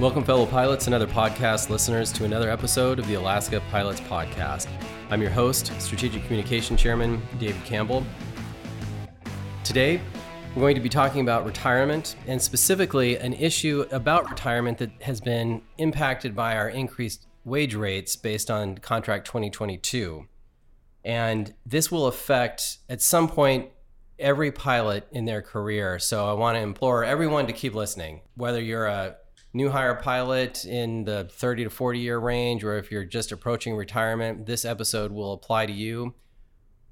Welcome, fellow pilots and other podcast listeners, to another episode of the Alaska Pilots Podcast. I'm your host, Strategic Communication Chairman David Campbell. Today, we're going to be talking about retirement and specifically an issue about retirement that has been impacted by our increased wage rates based on Contract 2022. And this will affect, at some point, every pilot in their career. So I want to implore everyone to keep listening, whether you're a new hire pilot in the 30 to 40 year range, or if you're just approaching retirement, this episode will apply to you.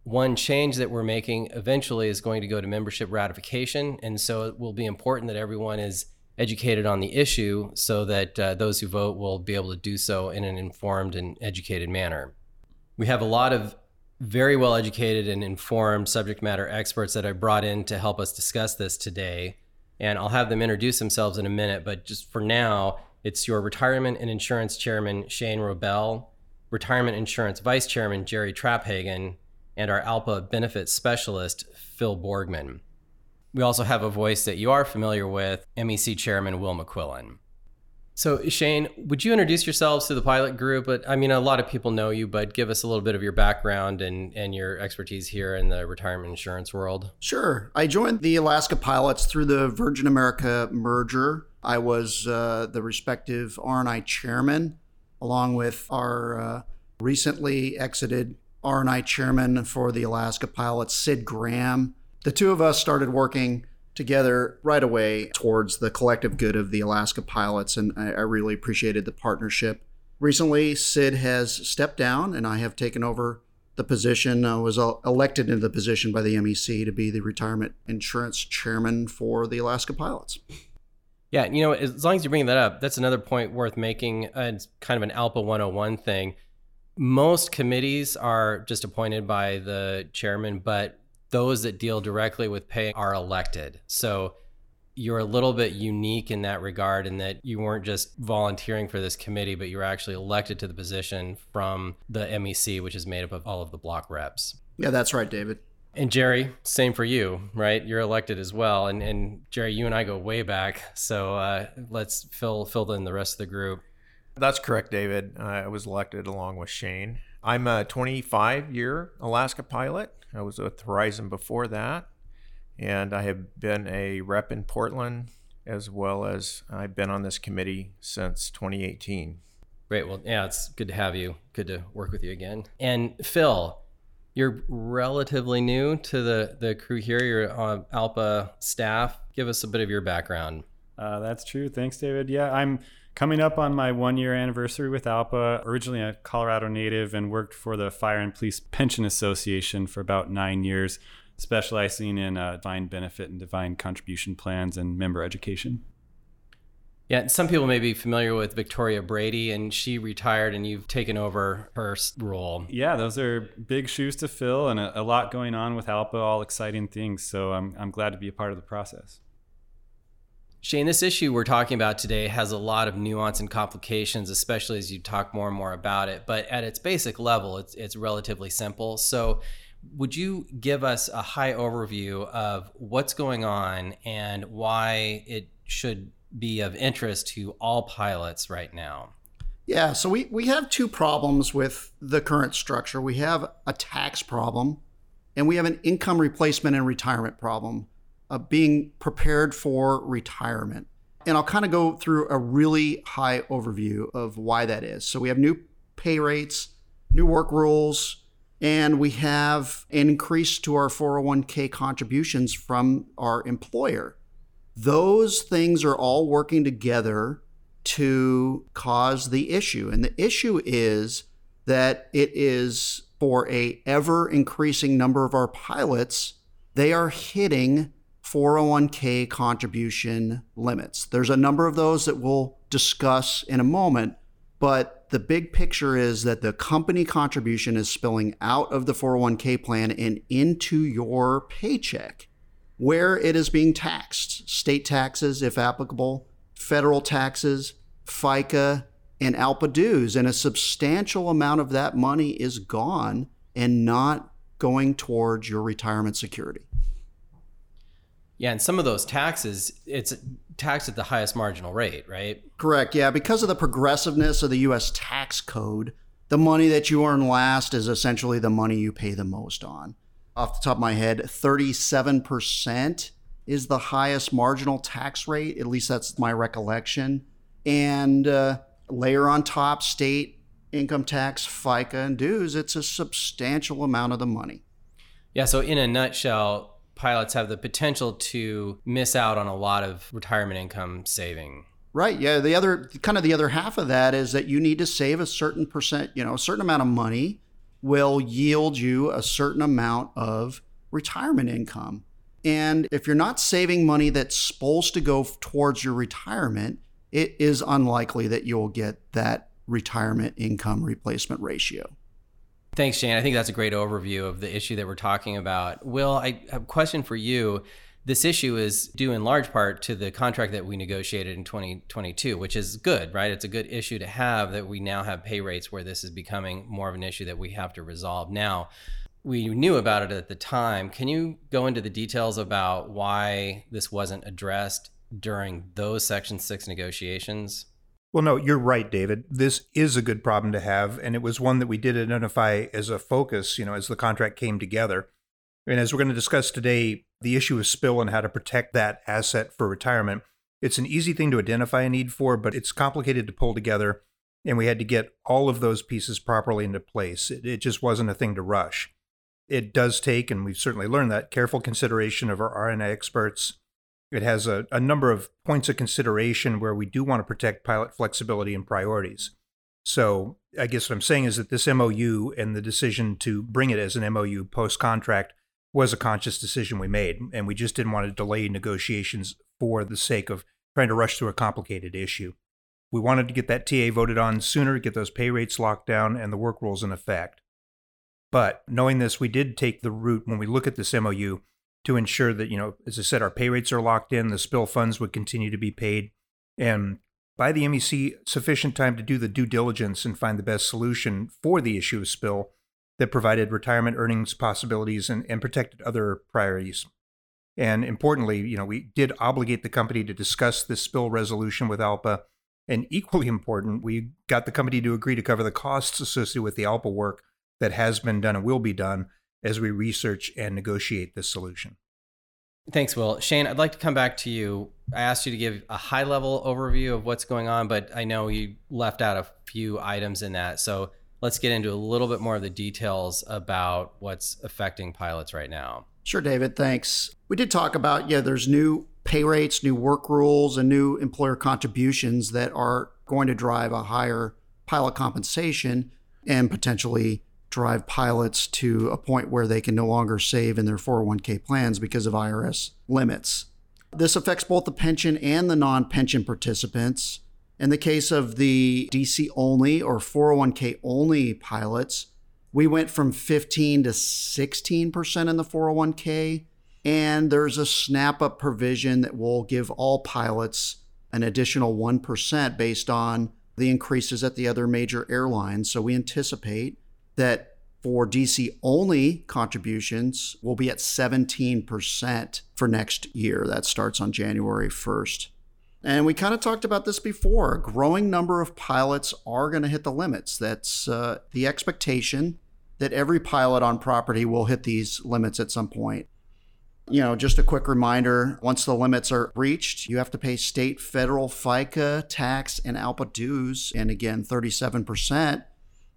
One change that we're making eventually is going to go to membership ratification. And so it will be important that everyone is educated on the issue so that uh, those who vote will be able to do so in an informed and educated manner. We have a lot of very well educated and informed subject matter experts that I brought in to help us discuss this today and I'll have them introduce themselves in a minute. But just for now, it's your retirement and insurance chairman, Shane Wrobel, retirement insurance vice chairman, Jerry Traphagen, and our ALPA benefits specialist, Phil Borgman. We also have a voice that you are familiar with, MEC chairman Will McQuillen. So, Shane, would you introduce yourselves to the pilot group? But I mean, a lot of people know you, but give us a little bit of your background and, and your expertise here in the retirement insurance world. Sure. I joined the Alaska Pilots through the Virgin America merger. I was uh, the respective R&I chairman, along with our uh, recently exited R&I chairman for the Alaska Pilots, Sid Graham. The two of us started working together right away towards the collective good of the Alaska pilots, and I, I really appreciated the partnership. Recently, Sid has stepped down, and I have taken over the position. I was elected into the position by the MEC to be the retirement insurance chairman for the Alaska pilots. Yeah, you know, as long as you bring that up, that's another point worth making. It's kind of an ALPA 101 thing. Most committees are just appointed by the chairman, but those that deal directly with pay are elected. So you're a little bit unique in that regard in that you weren't just volunteering for this committee, but you were actually elected to the position from the MEC, which is made up of all of the block reps. Yeah, that's right, David. And Jerry, same for you, right? You're elected as well. And, and Jerry, you and I go way back. So uh, let's fill, fill in the rest of the group. That's correct, David. I was elected along with Shane. I'm a 25 year Alaska pilot. I was with Horizon before that, and I have been a rep in Portland as well as I've been on this committee since 2018. Great. Well, yeah, it's good to have you. Good to work with you again. And Phil, you're relatively new to the, the crew here. You're on ALPA staff. Give us a bit of your background. Uh, that's true. Thanks, David. Yeah, I'm coming up on my one year anniversary with ALPA. Originally a Colorado native and worked for the Fire and Police Pension Association for about nine years, specializing in uh, defined benefit and defined contribution plans and member education. Yeah, some people may be familiar with Victoria Brady, and she retired, and you've taken over her role. Yeah, those are big shoes to fill, and a, a lot going on with ALPA, all exciting things. So I'm, I'm glad to be a part of the process. Shane, this issue we're talking about today has a lot of nuance and complications, especially as you talk more and more about it. But at its basic level, it's, it's relatively simple. So, would you give us a high overview of what's going on and why it should be of interest to all pilots right now? Yeah, so we, we have two problems with the current structure. We have a tax problem, and we have an income replacement and retirement problem uh, being prepared for retirement. And I'll kind of go through a really high overview of why that is. So we have new pay rates, new work rules, and we have an increase to our 401k contributions from our employer. Those things are all working together to cause the issue. And the issue is that it is for a ever increasing number of our pilots, they are hitting 401k contribution limits. There's a number of those that we'll discuss in a moment, but the big picture is that the company contribution is spilling out of the 401k plan and into your paycheck where it is being taxed state taxes, if applicable, federal taxes, FICA, and ALPA dues. And a substantial amount of that money is gone and not going towards your retirement security. Yeah, and some of those taxes, it's taxed at the highest marginal rate, right? Correct. Yeah, because of the progressiveness of the U.S. tax code, the money that you earn last is essentially the money you pay the most on. Off the top of my head, 37% is the highest marginal tax rate. At least that's my recollection. And uh, layer on top state income tax, FICA, and dues, it's a substantial amount of the money. Yeah, so in a nutshell, pilots have the potential to miss out on a lot of retirement income saving. Right. Yeah. The other kind of the other half of that is that you need to save a certain percent, you know, a certain amount of money will yield you a certain amount of retirement income. And if you're not saving money that's supposed to go towards your retirement, it is unlikely that you'll get that retirement income replacement ratio. Thanks, Shane. I think that's a great overview of the issue that we're talking about. Will, I have a question for you. This issue is due in large part to the contract that we negotiated in 2022, which is good, right? It's a good issue to have that we now have pay rates where this is becoming more of an issue that we have to resolve now. We knew about it at the time. Can you go into the details about why this wasn't addressed during those Section 6 negotiations? Well, no, you're right, David. This is a good problem to have, and it was one that we did identify as a focus, you know, as the contract came together. And as we're going to discuss today, the issue of spill and how to protect that asset for retirement. It's an easy thing to identify a need for, but it's complicated to pull together, and we had to get all of those pieces properly into place. It, it just wasn't a thing to rush. It does take, and we've certainly learned that, careful consideration of our R&A experts, it has a, a number of points of consideration where we do want to protect pilot flexibility and priorities. So I guess what I'm saying is that this MOU and the decision to bring it as an MOU post contract was a conscious decision we made, and we just didn't want to delay negotiations for the sake of trying to rush through a complicated issue. We wanted to get that TA voted on sooner, get those pay rates locked down, and the work rules in effect. But knowing this, we did take the route when we look at this MOU to ensure that, you know, as I said, our pay rates are locked in, the spill funds would continue to be paid, and by the MEC sufficient time to do the due diligence and find the best solution for the issue of spill that provided retirement earnings possibilities and, and protected other priorities. And importantly, you know, we did obligate the company to discuss this spill resolution with ALPA. And equally important, we got the company to agree to cover the costs associated with the ALPA work that has been done and will be done as we research and negotiate this solution. Thanks, Will. Shane, I'd like to come back to you. I asked you to give a high level overview of what's going on, but I know you left out a few items in that. So let's get into a little bit more of the details about what's affecting pilots right now. Sure, David. Thanks. We did talk about, yeah, there's new pay rates, new work rules, and new employer contributions that are going to drive a higher pilot compensation and potentially drive pilots to a point where they can no longer save in their 401k plans because of IRS limits. This affects both the pension and the non pension participants. In the case of the DC only or 401k only pilots, we went from 15 to 16% in the 401k. And there's a snap up provision that will give all pilots an additional 1% based on the increases at the other major airlines. So we anticipate that for DC only contributions will be at 17% for next year. That starts on January 1st. And we kind of talked about this before. A growing number of pilots are going to hit the limits. That's uh, the expectation that every pilot on property will hit these limits at some point. You know, just a quick reminder once the limits are reached, you have to pay state, federal, FICA, tax, and ALPA dues. And again, 37%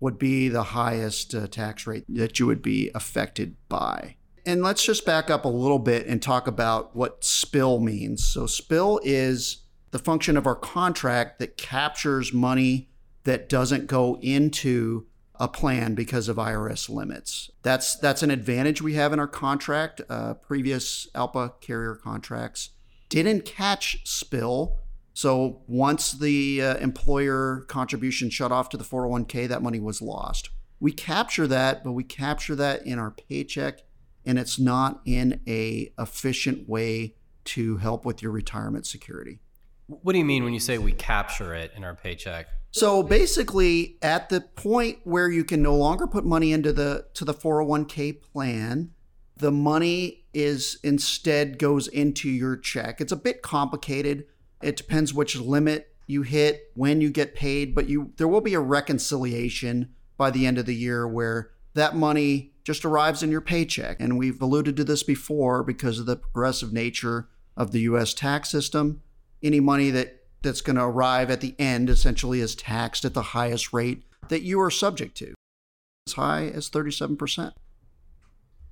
would be the highest uh, tax rate that you would be affected by. And let's just back up a little bit and talk about what spill means. So, spill is the function of our contract that captures money that doesn't go into a plan because of IRS limits. That's that's an advantage we have in our contract. Uh, previous ALPA carrier contracts didn't catch spill so once the uh, employer contribution shut off to the 401k, that money was lost. We capture that, but we capture that in our paycheck, and it's not in a efficient way to help with your retirement security. What do you mean when you say we capture it in our paycheck? So basically, at the point where you can no longer put money into the to the 401k plan, the money is instead goes into your check. It's a bit complicated. It depends which limit you hit, when you get paid, but you there will be a reconciliation by the end of the year where that money just arrives in your paycheck. And we've alluded to this before because of the progressive nature of the US tax system. Any money that that's going to arrive at the end essentially is taxed at the highest rate that you are subject to, as high as 37%.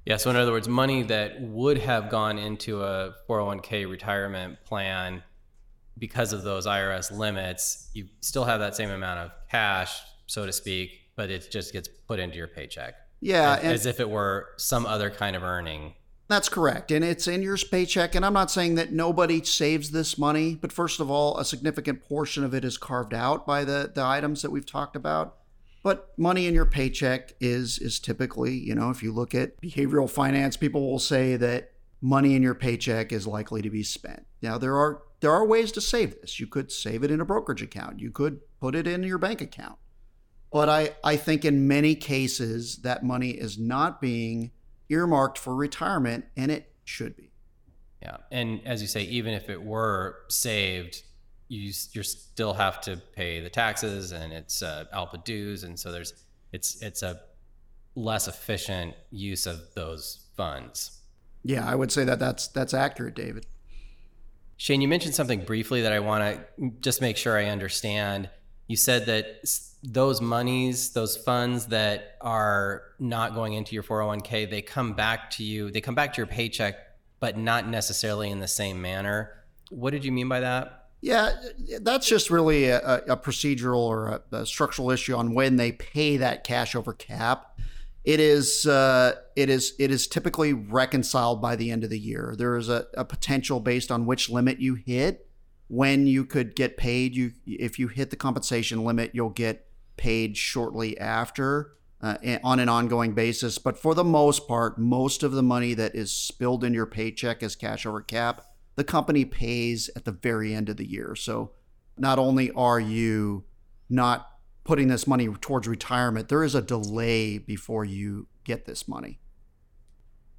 Yeah, so in other words, money that would have gone into a 401k retirement plan because of those IRS limits, you still have that same amount of cash, so to speak, but it just gets put into your paycheck. Yeah, as, as if it were some other kind of earning. That's correct. And it's in your paycheck. And I'm not saying that nobody saves this money, but first of all, a significant portion of it is carved out by the, the items that we've talked about. But money in your paycheck is is typically, you know, if you look at behavioral finance, people will say that money in your paycheck is likely to be spent. Now there are there are ways to save this. You could save it in a brokerage account. You could put it in your bank account. But I, I think in many cases that money is not being earmarked for retirement and it should be. Yeah. And as you say, even if it were saved, you you still have to pay the taxes and it's uh, ALPA dues, and so there's it's it's a less efficient use of those funds. Yeah, I would say that that's that's accurate, David. Shane, you mentioned something briefly that I want to just make sure I understand. You said that those monies, those funds that are not going into your 401k, they come back to you, they come back to your paycheck, but not necessarily in the same manner. What did you mean by that? Yeah, that's just really a, a procedural or a, a, structural issue on when they pay that cash over cap. It is uh, it is it is typically reconciled by the end of the year. There is a, a potential based on which limit you hit when you could get paid. You if you hit the compensation limit, you'll get paid shortly after uh, on an ongoing basis. But for the most part, most of the money that is spilled in your paycheck as cash over cap the company pays at the very end of the year. So not only are you not putting this money towards retirement, there is a delay before you get this money.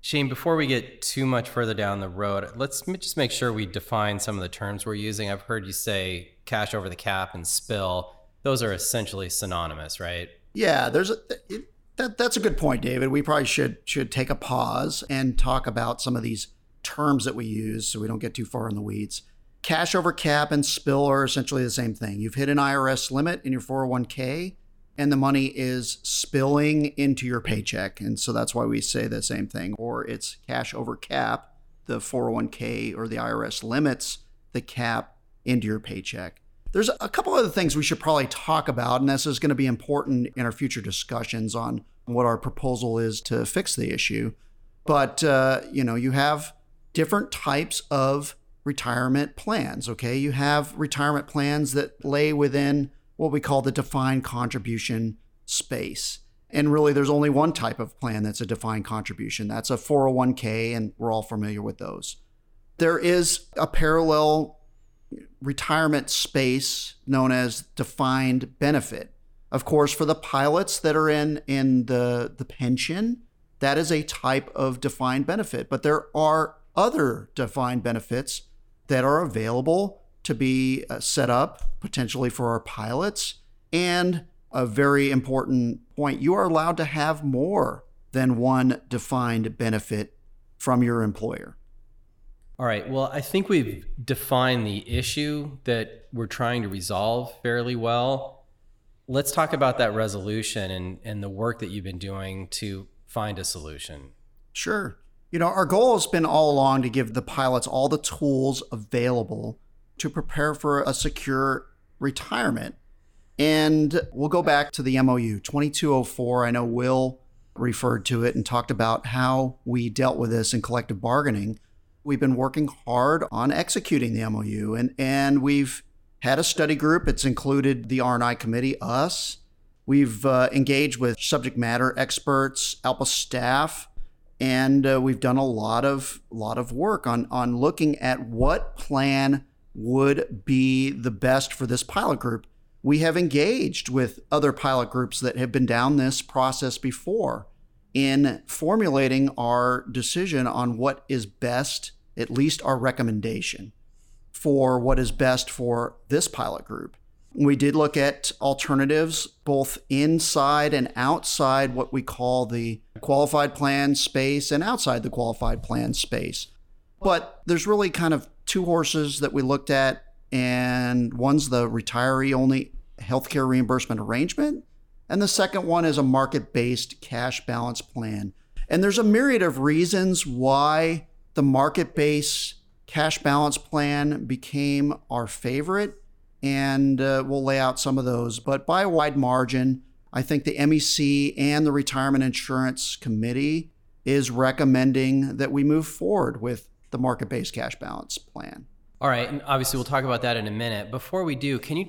Shane, before we get too much further down the road, let's just make sure we define some of the terms we're using. I've heard you say cash over the cap and spill. Those are essentially synonymous, right? Yeah, there's a it, that that's a good point, David. We probably should should take a pause and talk about some of these terms that we use so we don't get too far in the weeds. Cash over cap and spill are essentially the same thing. You've hit an IRS limit in your 401k and the money is spilling into your paycheck. And so that's why we say the same thing. Or it's cash over cap, the 401k or the IRS limits the cap into your paycheck. There's a couple other things we should probably talk about, and this is going to be important in our future discussions on what our proposal is to fix the issue. But, uh, you know, you have different types of retirement plans. Okay. You have retirement plans that lay within what we call the defined contribution space. And really, there's only one type of plan that's a defined contribution. That's a 401k, and we're all familiar with those. There is a parallel retirement space known as defined benefit. Of course, for the pilots that are in, in the, the pension, that is a type of defined benefit. But there are other defined benefits that are available to be uh, set up potentially for our pilots. And a very important point you are allowed to have more than one defined benefit from your employer. All right. Well, I think we've defined the issue that we're trying to resolve fairly well. Let's talk about that resolution and, and the work that you've been doing to find a solution. Sure. You know, our goal has been all along to give the pilots all the tools available to prepare for a secure retirement. And we'll go back to the MOU 2204. I know Will referred to it and talked about how we dealt with this in collective bargaining. We've been working hard on executing the MOU and, and we've had a study group. It's included the R&I committee, us. We've uh, engaged with subject matter experts, ALPA staff, and uh, we've done a lot of lot of work on on looking at what plan would be the best for this pilot group. We have engaged with other pilot groups that have been down this process before, in formulating our decision on what is best, at least our recommendation for what is best for this pilot group. We did look at alternatives both inside and outside what we call the qualified plan space and outside the qualified plan space. But there's really kind of two horses that we looked at, and one's the retiree only healthcare reimbursement arrangement, and the second one is a market based cash balance plan. And there's a myriad of reasons why the market based cash balance plan became our favorite and uh, we'll lay out some of those. But by a wide margin, I think the MEC and the Retirement Insurance Committee is recommending that we move forward with the market based cash balance plan. All right. And obviously, we'll talk about that in a minute. Before we do, can you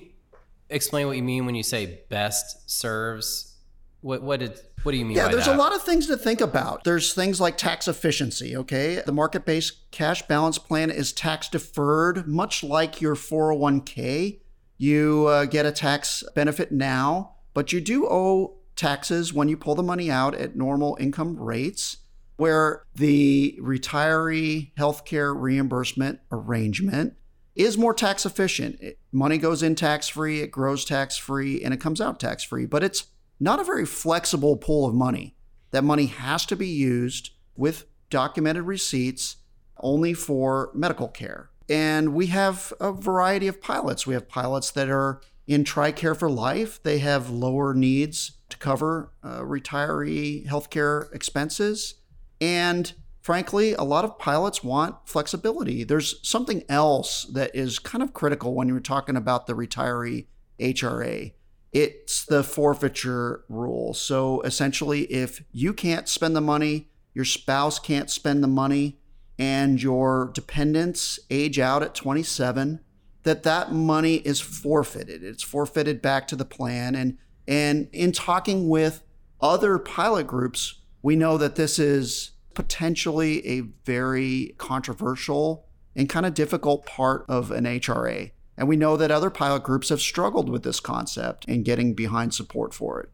explain what you mean when you say best serves? What, what did what do you mean yeah, there's that? a lot of things to think about. There's things like tax efficiency, okay? The market based cash balance plan is tax deferred, much like your 401k. You uh, get a tax benefit now, but you do owe taxes when you pull the money out at normal income rates, where the retiree healthcare reimbursement arrangement is more tax efficient. It, money goes in tax free, it grows tax free, and it comes out tax free, but it's not a very flexible pool of money. That money has to be used with documented receipts only for medical care. And we have a variety of pilots. We have pilots that are in TRICARE for life, they have lower needs to cover uh, retiree healthcare expenses. And frankly, a lot of pilots want flexibility. There's something else that is kind of critical when you're talking about the retiree HRA it's the forfeiture rule. So essentially, if you can't spend the money, your spouse can't spend the money, and your dependents age out at 27, that that money is forfeited. It's forfeited back to the plan. And and in talking with other pilot groups, we know that this is potentially a very controversial and kind of difficult part of an HRA. And we know that other pilot groups have struggled with this concept and getting behind support for it.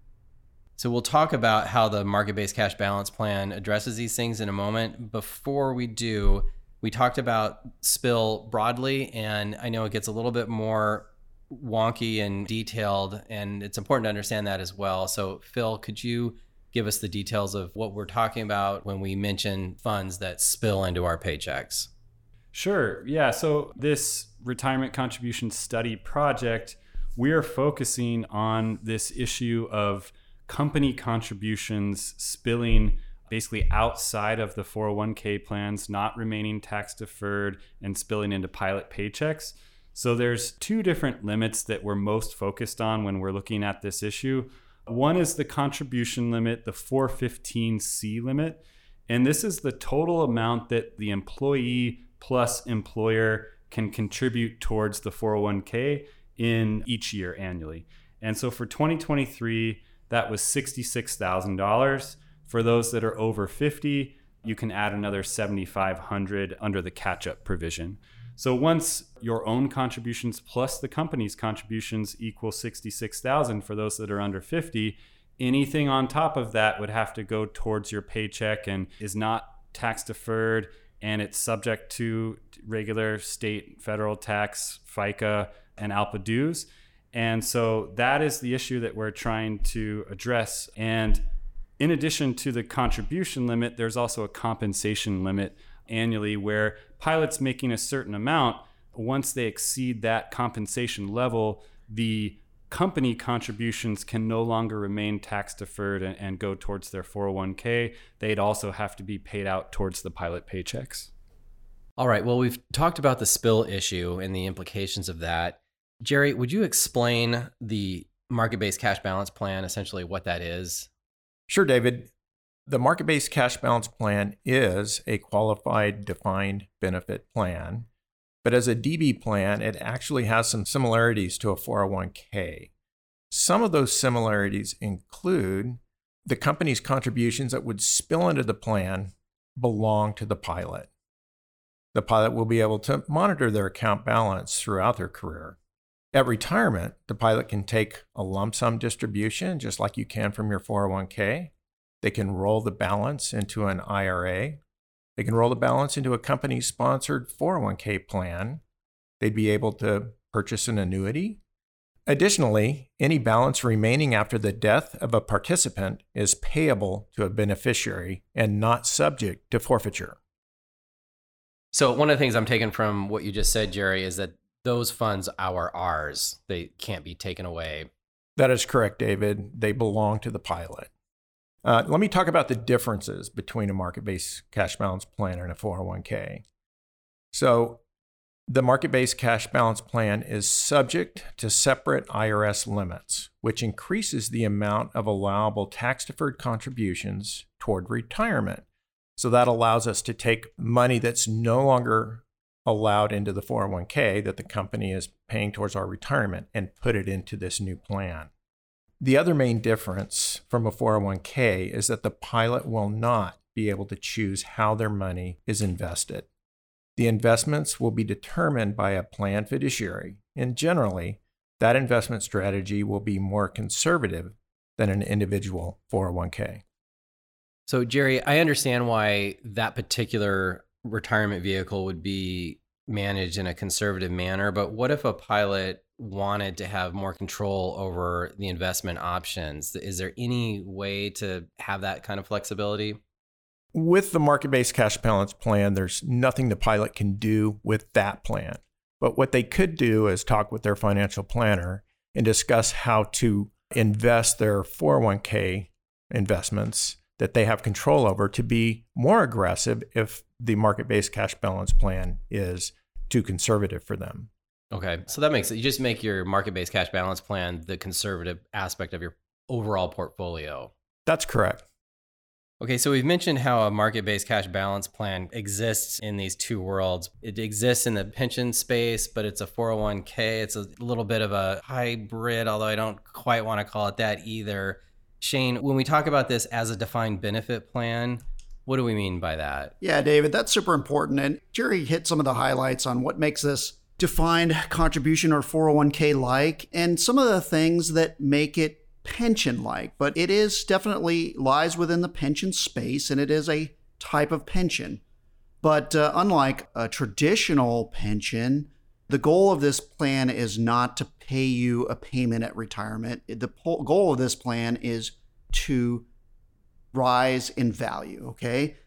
So we'll talk about how the market-based cash balance plan addresses these things in a moment. Before we do, we talked about spill broadly and I know it gets a little bit more wonky and detailed and it's important to understand that as well. So Phil, could you give us the details of what we're talking about when we mention funds that spill into our paychecks? Sure. Yeah. So, this retirement contribution study project, we are focusing on this issue of company contributions spilling basically outside of the 401k plans, not remaining tax deferred and spilling into pilot paychecks. So there's two different limits that we're most focused on when we're looking at this issue. One is the contribution limit, the 415C limit, and this is the total amount that the employee plus employer can contribute towards the 401k in each year annually. And so for 2023, that was $66,000. For those that are over 50, you can add another 7500 under the catch-up provision. So once your own contributions plus the company's contributions equal 66,000 for those that are under 50, anything on top of that would have to go towards your paycheck and is not tax deferred and it's subject to regular state, federal tax, FICA, and ALPA dues. And so that is the issue that we're trying to address. And in addition to the contribution limit, there's also a compensation limit annually where pilots making a certain amount, once they exceed that compensation level, the company contributions can no longer remain tax deferred and, and, go towards their 401k. They'd also have to be paid out towards the pilot paychecks. All right. Well, we've talked about the spill issue and the implications of that. Jerry, would you explain the market based cash balance plan, essentially what that is? Sure, David. The market based cash balance plan is a qualified defined benefit plan but as a DB plan, it actually has some similarities to a 401k. Some of those similarities include the company's contributions that would spill into the plan belong to the pilot. The pilot will be able to monitor their account balance throughout their career. At retirement, the pilot can take a lump sum distribution just like you can from your 401k, They can roll the balance into an IRA. They can roll the balance into a company sponsored 401k plan. They'd be able to purchase an annuity. Additionally, any balance remaining after the death of a participant is payable to a beneficiary and not subject to forfeiture. So, one of the things I'm taking from what you just said, Jerry, is that those funds are ours. They can't be taken away. That is correct, David. They belong to the pilot. Uh, let me talk about the differences between a market based cash balance plan and a 401k. So, the market based cash balance plan is subject to separate IRS limits, which increases the amount of allowable tax deferred contributions toward retirement. So that allows us to take money that's no longer allowed into the 401k that the company is paying towards our retirement and put it into this new plan. The other main difference from a 401k is that the pilot will not be able to choose how their money is invested. The investments will be determined by a plan fiduciary, and generally, that investment strategy will be more conservative than an individual 401k. So, Jerry, I understand why that particular retirement vehicle would be managed in a conservative manner, but what if a pilot wanted to have more control over the investment options? Is there any way to have that kind of flexibility? With the market based cash balance plan, there's nothing the pilot can do with that plan. But what they could do is talk with their financial planner and discuss how to invest their 401k investments that they have control over to be more aggressive if the market based cash balance plan is too conservative for them. Okay. So that makes it, you just make your market based cash balance plan the conservative aspect of your overall portfolio. That's correct. Okay, so we've mentioned how a market based cash balance plan exists in these two worlds. It exists in the pension space, but it's a 401k. It's a little bit of a hybrid, although I don't quite want to call it that either. Shane, when we talk about this as a defined benefit plan, what do we mean by that? Yeah, David, that's super important. And Jerry hit some of the highlights on what makes this defined contribution or 401k like and some of the things that make it pension like, but it is definitely lies within the pension space and it is a type of pension. But uh, unlike a traditional pension, the goal of this plan is not to pay you a payment at retirement. The po- goal of this plan is to rise in value. Okay.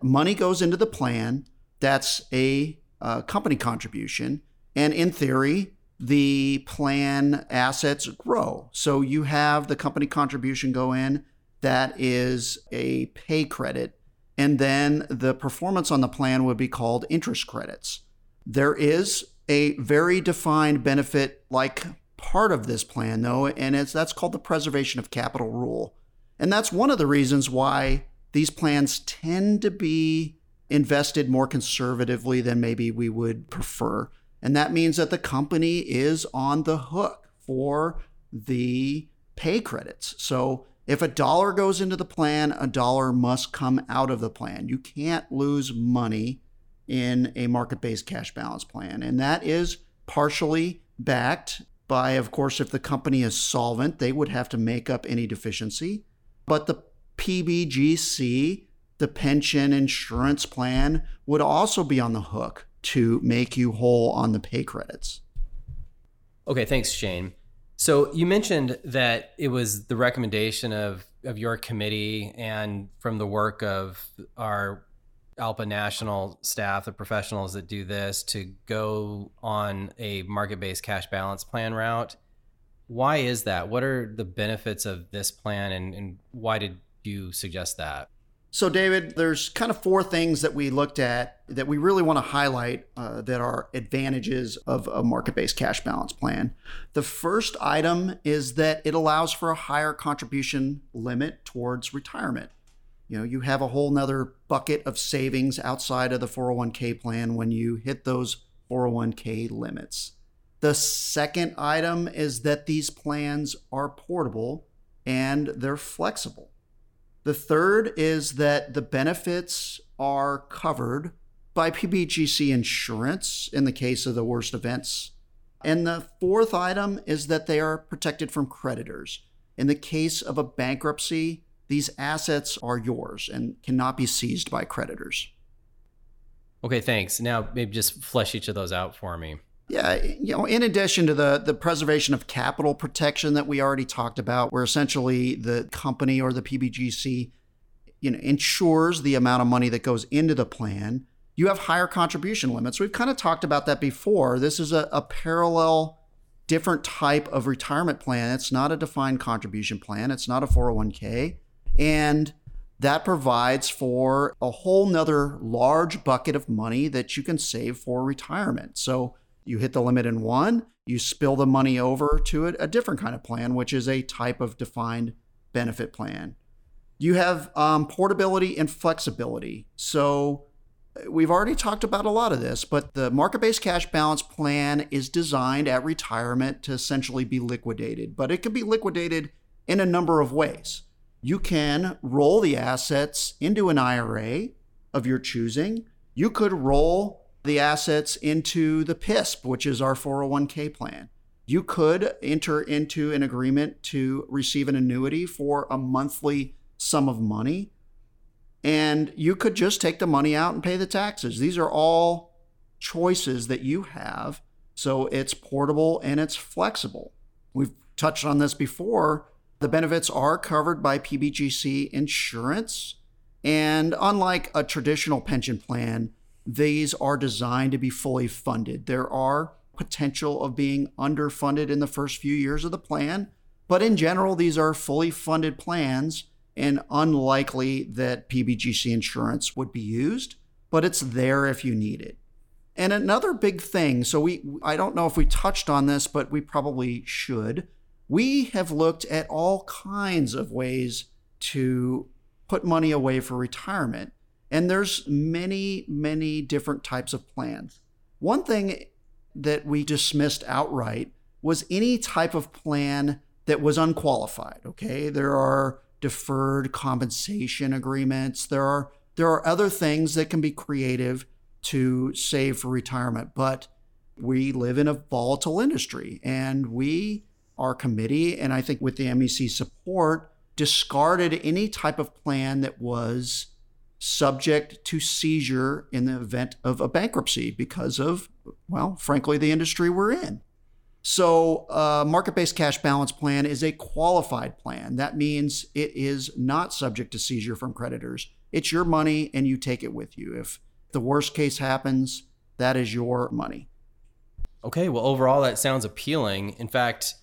Money goes into the plan. That's a uh, company contribution. And in theory, the plan assets grow. So you have the company contribution go in, that is a pay credit. And then the performance on the plan would be called interest credits. There is a very defined benefit like part of this plan, though, and it's, that's called the preservation of capital rule. And that's one of the reasons why these plans tend to be invested more conservatively than maybe we would prefer. And that means that the company is on the hook for the pay credits. So if a dollar goes into the plan, a dollar must come out of the plan. You can't lose money in a market based cash balance plan. And that is partially backed by, of course, if the company is solvent, they would have to make up any deficiency. But the PBGC, the pension insurance plan, would also be on the hook to make you whole on the pay credits. Okay, thanks, Shane. So you mentioned that it was the recommendation of of your committee and from the work of our ALPA national staff, the professionals that do this, to go on a market based cash balance plan route. Why is that? What are the benefits of this plan, and, and why did you suggest that? So, David, there's kind of four things that we looked at that we really want to highlight uh, that are advantages of a market based cash balance plan. The first item is that it allows for a higher contribution limit towards retirement. You know, you have a whole nother bucket of savings outside of the 401k plan when you hit those 401k limits. The second item is that these plans are portable and they're flexible. The third is that the benefits are covered by PBGC insurance in the case of the worst events. And the fourth item is that they are protected from creditors. In the case of a bankruptcy, these assets are yours and cannot be seized by creditors. Okay, thanks. Now maybe just flesh each of those out for me. Yeah, you know, in addition to the the preservation of capital protection that we already talked about, where essentially the company or the PBGC, you know, ensures the amount of money that goes into the plan. You have higher contribution limits. We've kind of talked about that before. This is a, a parallel, different type of retirement plan. It's not a defined contribution plan. It's not a 401k, and that provides for a whole nother large bucket of money that you can save for retirement. So you hit the limit in one, you spill the money over to a, different kind of plan, which is a type of defined benefit plan. You have um, portability and flexibility. So uh, we've already talked about a lot of this, but the market based cash balance plan is designed at retirement to essentially be liquidated, but it can be liquidated in a number of ways. You can roll the assets into an IRA of your choosing. You could roll the assets into the PISP, which is our 401k plan. You could enter into an agreement to receive an annuity for a monthly sum of money, and you could just take the money out and pay the taxes. These are all choices that you have. So it's portable and it's flexible. We've touched on this before. The benefits are covered by PBGC insurance. And unlike a traditional pension plan, these are designed to be fully funded. There are potential of being underfunded in the first few years of the plan, but in general, these are fully funded plans and unlikely that PBGC insurance would be used, but it's there if you need it. And another big thing, so we I don't know if we touched on this, but we probably should. We have looked at all kinds of ways to put money away for retirement. And there's many, many different types of plans. One thing that we dismissed outright was any type of plan that was unqualified. Okay. There are deferred compensation agreements. There are there are other things that can be creative to save for retirement, but we live in a volatile industry and we our committee and I think with the MEC support discarded any type of plan that was subject to seizure in the event of a bankruptcy because of, well, frankly, the industry we're in. So, a uh, market based cash balance plan is a qualified plan. That means it is not subject to seizure from creditors. It's your money and you take it with you. If the worst case happens, that is your money. Okay, well, overall, that sounds appealing. In fact,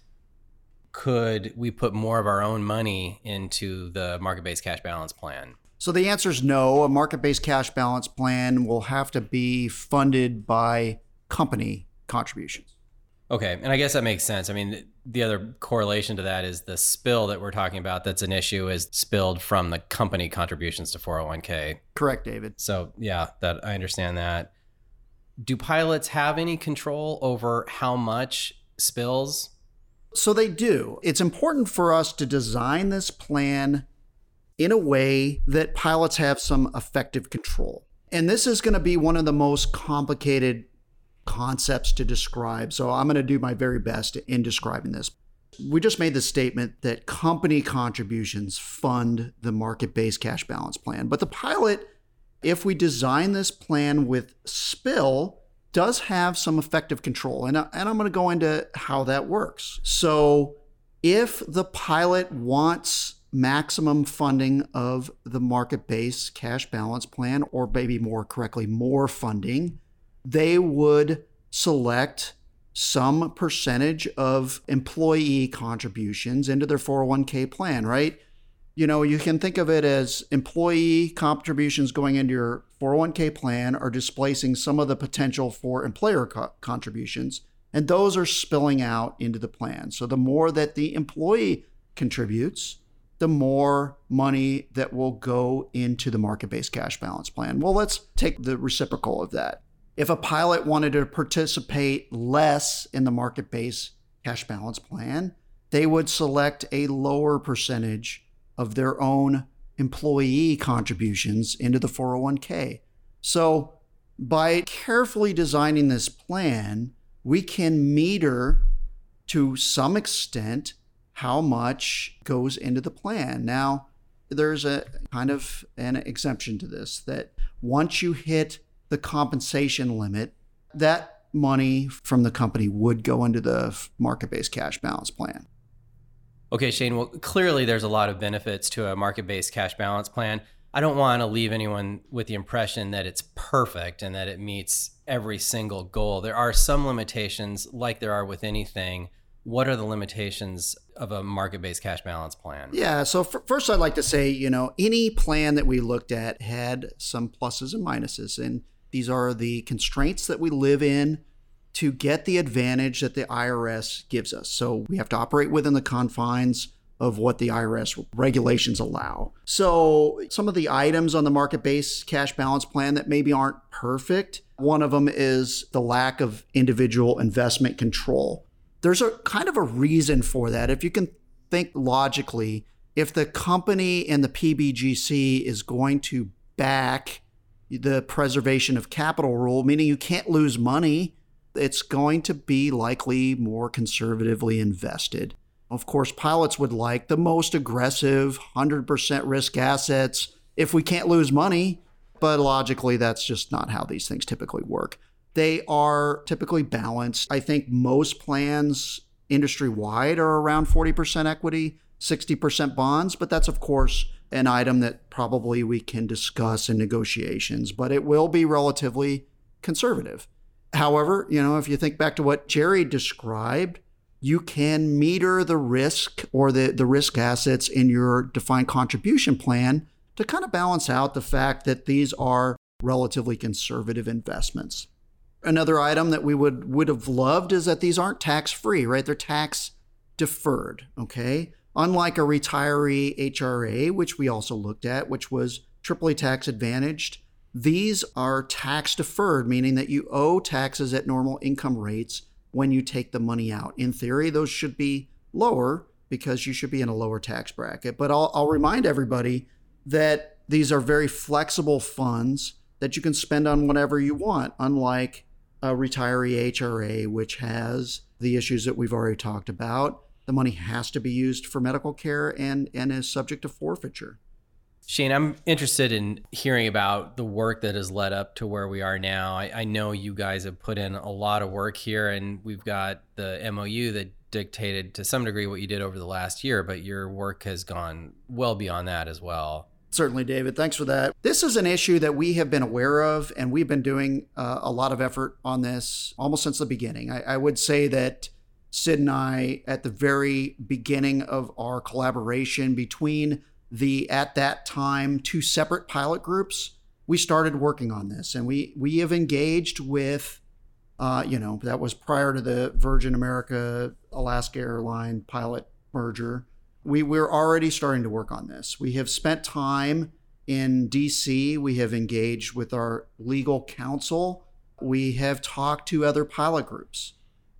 could we put more of our own money into the market based cash balance plan? So the answer is no. A market based cash balance plan will have to be funded by company contributions. Okay. And I guess that makes sense. I mean, the other correlation to that is the spill that we're talking about that's an issue is spilled from the company contributions to 401k. Correct, David. So, yeah, that I understand that. Do pilots have any control over how much spills? So they do. It's important for us to design this plan in a way that pilots have some effective control. And this is going to be one of the most complicated concepts to describe. So I'm going to do my very best in describing this. We just made the statement that company contributions fund the market based cash balance plan. But the pilot, if we design this plan with spill, does have some effective control. And, and I'm going to go into how that works. So if the pilot wants maximum funding of the market based cash balance plan, or maybe more correctly, more funding, they would select some percentage of employee contributions into their 401k plan, right? You know, you can think of it as employee contributions going into your 401k plan are displacing some of the potential for employer co- contributions, and those are spilling out into the plan. So the more that the employee contributes, the more money that will go into the market based cash balance plan. Well, let's take the reciprocal of that. If a pilot wanted to participate less in the market based cash balance plan, they would select a lower percentage of their own employee contributions into the 401k. So, by carefully designing this plan, we can meter to some extent how much goes into the plan. Now, there's a kind of an exemption to this that once you hit the compensation limit, that money from the company would go into the market based cash balance plan. Okay, Shane, well, clearly there's a lot of benefits to a market based cash balance plan. I don't want to leave anyone with the impression that it's perfect and that it meets every single goal. There are some limitations, like there are with anything. What are the limitations of a market based cash balance plan? Yeah, so first, I'd like to say, you know, any plan that we looked at had some pluses and minuses. And these are the constraints that we live in to get the advantage that the IRS gives us. So we have to operate within the confines of what the IRS regulations allow. So some of the items on the market based cash balance plan that maybe aren't perfect, one of them is the lack of individual investment control. There's a kind of a reason for that. If you can think logically, if the company in the PBGC is going to back the preservation of capital rule, meaning you can't lose money, it's going to be likely more conservatively invested. Of course, pilots would like the most aggressive 100% risk assets if we can't lose money, but logically, that's just not how these things typically work. They are typically balanced. I think most plans industry wide are around 40% equity, 60% bonds, but that's, of course, an item that probably we can discuss in negotiations, but it will be relatively conservative. However, you know, if you think back to what Jerry described, you can meter the risk or the, the risk assets in your defined contribution plan to kind of balance out the fact that these are relatively conservative investments. Another item that we would would have loved is that these aren't tax free, right? They're tax deferred, okay? Unlike a retiree HRA, which we also looked at, which was triply tax advantaged, these are tax deferred, meaning that you owe taxes at normal income rates when you take the money out. In theory, those should be lower because you should be in a lower tax bracket. But I'll, I'll remind everybody that these are very flexible funds that you can spend on whatever you want, unlike a retiree HRA, which has the issues that we've already talked about the money has to be used for medical care and, and is subject to forfeiture. Shane, I'm interested in hearing about the work that has led up to where we are now. I, I, know you guys have put in a lot of work here, and we've got the MOU that dictated to some degree what you did over the last year, but your work has gone well beyond that as well. Certainly, David. Thanks for that. This is an issue that we have been aware of, and we've been doing uh, a lot of effort on this almost since the beginning. I, I would say that Sid and I at the very beginning of our collaboration between the at that time two separate pilot groups. We started working on this and we we have engaged with uh, you know that was prior to the virgin america alaska airline pilot merger. We we're already starting to work on this. We have spent time in dc we have engaged with our legal counsel. We have talked to other pilot groups.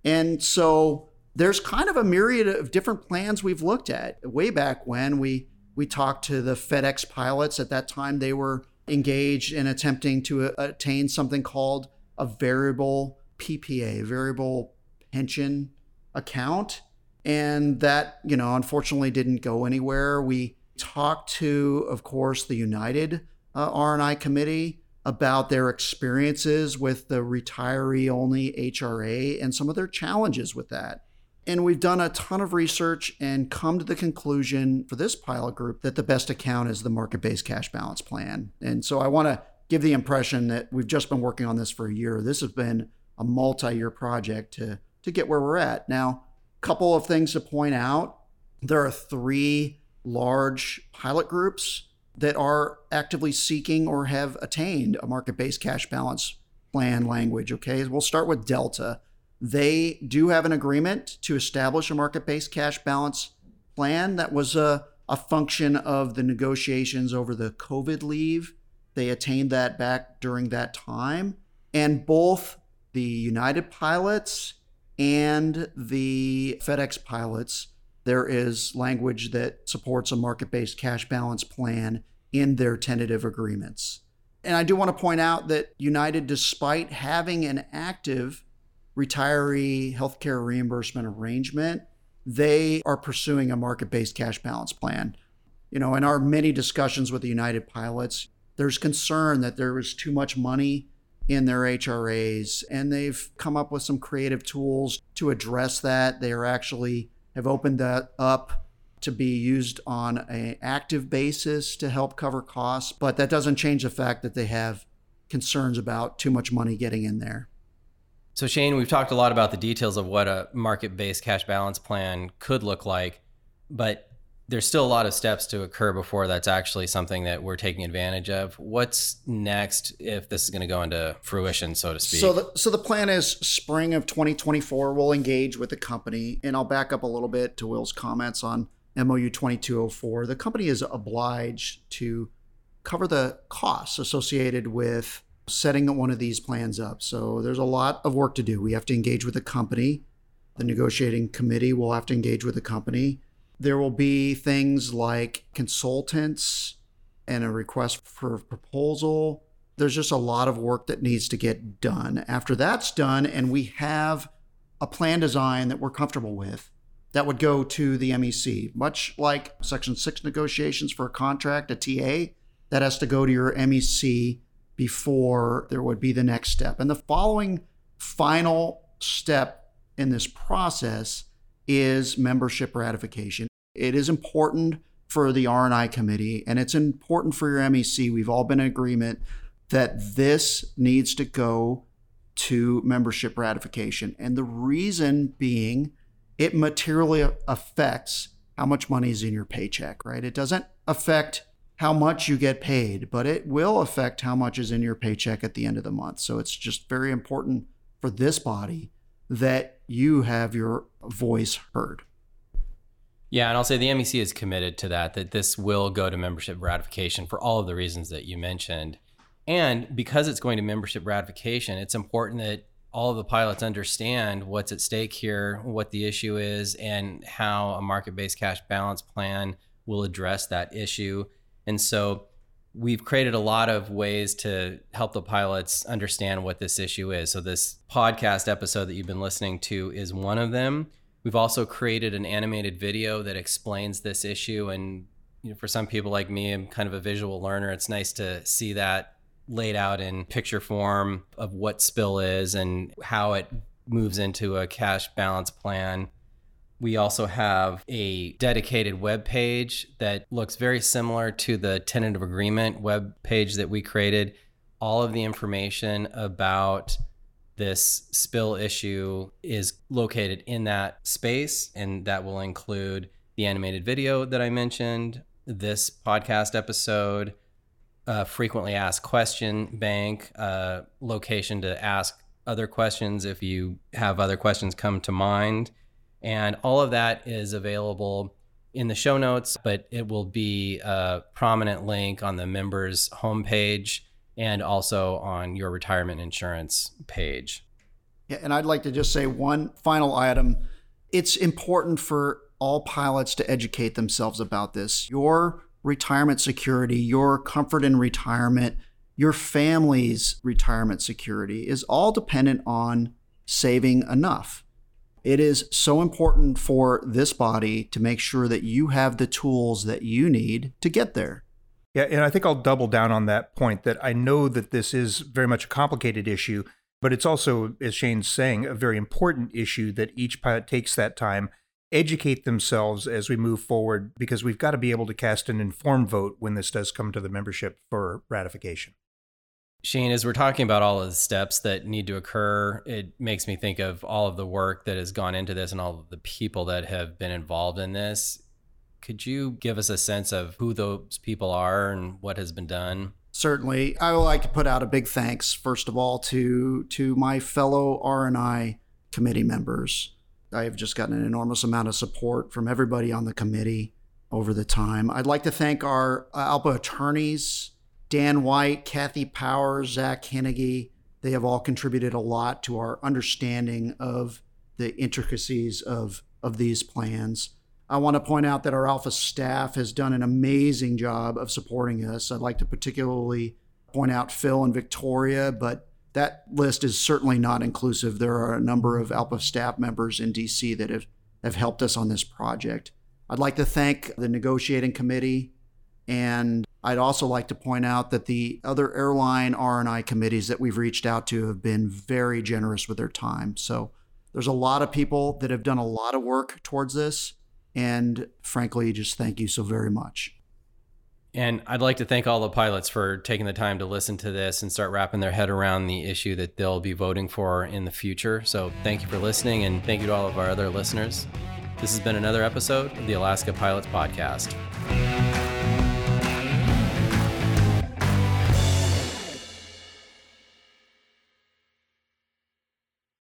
And so there's kind of a myriad of different plans we've looked at. Way back when we we talked to the FedEx pilots at that time, they were engaged in attempting to attain something called a variable PPA, variable pension account. And that, you know, unfortunately didn't go anywhere. We talked to, of course, the United uh, R&I committee about their experiences with the retiree only HRA and some of their challenges with that. And we've done a ton of research and come to the conclusion for this pilot group that the best account is the market based cash balance plan. And so I want to give the impression that we've just been working on this for a year. This has been a multi year project to, to get where we're at. Now, a couple of things to point out there are three large pilot groups that are actively seeking or have attained a market based cash balance plan language. Okay, we'll start with Delta. They do have an agreement to establish a market based cash balance plan that was a, a function of the negotiations over the COVID leave. They attained that back during that time. And both the United pilots and the FedEx pilots, there is language that supports a market based cash balance plan in their tentative agreements. And I do want to point out that United, despite having an active retiree healthcare reimbursement arrangement, they are pursuing a market based cash balance plan. You know, in our many discussions with the United pilots, there's concern that there was too much money in their HRAs, and they've come up with some creative tools to address that. They are actually have opened that up to be used on an active basis to help cover costs, but that doesn't change the fact that they have concerns about too much money getting in there. So, Shane, we've talked a lot about the details of what a market based cash balance plan could look like, but there's still a lot of steps to occur before that's actually something that we're taking advantage of. What's next if this is going to go into fruition, so to speak? So the so the plan is spring of 2024. We'll engage with the company, and I'll back up a little bit to Will's comments on MOU 2204. The company is obliged to cover the costs associated with setting one of these plans up. So there's a lot of work to do. We have to engage with the company. The negotiating committee will have to engage with the company there will be things like consultants and a request for proposal. There's just a lot of work that needs to get done. After that's done, and we have a plan design that we're comfortable with, that would go to the MEC, much like Section 6 negotiations for a contract, a TA, that has to go to your MEC before there would be the next step. And the following final step in this process is membership ratification. It is important for the R&I committee and it's important for your MEC. We've all been in agreement that this needs to go to membership ratification. And the reason being it materially affects how much money is in your paycheck, right? It doesn't affect how much you get paid, but it will affect how much is in your paycheck at the end of the month. So it's just very important for this body that you have your voice heard. Yeah, and I'll say the MEC is committed to that, that this will go to membership ratification for all of the reasons that you mentioned. And because it's going to membership ratification, it's important that all of the pilots understand what's at stake here, what the issue is, and how a market based cash balance plan will address that issue. And so we've created a lot of ways to help the pilots understand what this issue is. So, this podcast episode that you've been listening to is one of them. We've also created an animated video that explains this issue. And you know, for some people like me, I'm kind of a visual learner. It's nice to see that laid out in picture form of what spill is and how it moves into a cash balance plan. We also have a dedicated web page that looks very similar to the tentative agreement web page that we created. All of the information about this spill issue is located in that space, and that will include the animated video that I mentioned, this podcast episode, a frequently asked question bank, a location to ask other questions if you have other questions come to mind and all of that is available in the show notes, but it will be a prominent link on the members homepage and also on your retirement insurance page. Yeah, and I'd like to just say one final item. It's important for all pilots to educate themselves about this. Your retirement security, your comfort in retirement, your family's retirement security is all dependent on saving enough. It is so important for this body to make sure that you have the tools that you need to get there. Yeah, and I think I'll double down on that point that I know that this is very much a complicated issue, but it's also, as Shane's saying, a very important issue that each pilot takes that time, educate themselves as we move forward, because we've got to be able to cast an informed vote when this does come to the membership for ratification. Shane, as we're talking about all of the steps that need to occur, it makes me think of all of the work that has gone into this and all of the people that have been involved in this. Could you give us a sense of who those people are and what has been done? Certainly. I would like to put out a big thanks, first of all, to to my fellow R&I committee members. I have just gotten an enormous amount of support from everybody on the committee over the time. I'd like to thank our uh, ALPA attorneys, Dan White, Kathy Powers, Zach Hennigy, they have all contributed a lot to our understanding of the intricacies of, of these plans. I want to point out that our ALPA staff has done an amazing job of supporting us. I'd like to particularly point out Phil and Victoria, but that list is certainly not inclusive. There are a number of ALPA staff members in DC that have, have helped us on this project. I'd like to thank the negotiating committee And I'd also like to point out that the other airline R&I committees that we've reached out to have been very generous with their time. So there's a lot of people that have done a lot of work towards this. And frankly, just thank you so very much. And I'd like to thank all the pilots for taking the time to listen to this and start wrapping their head around the issue that they'll be voting for in the future. So thank you for listening, and thank you to all of our other listeners. This has been another episode of the Alaska Pilots Podcast.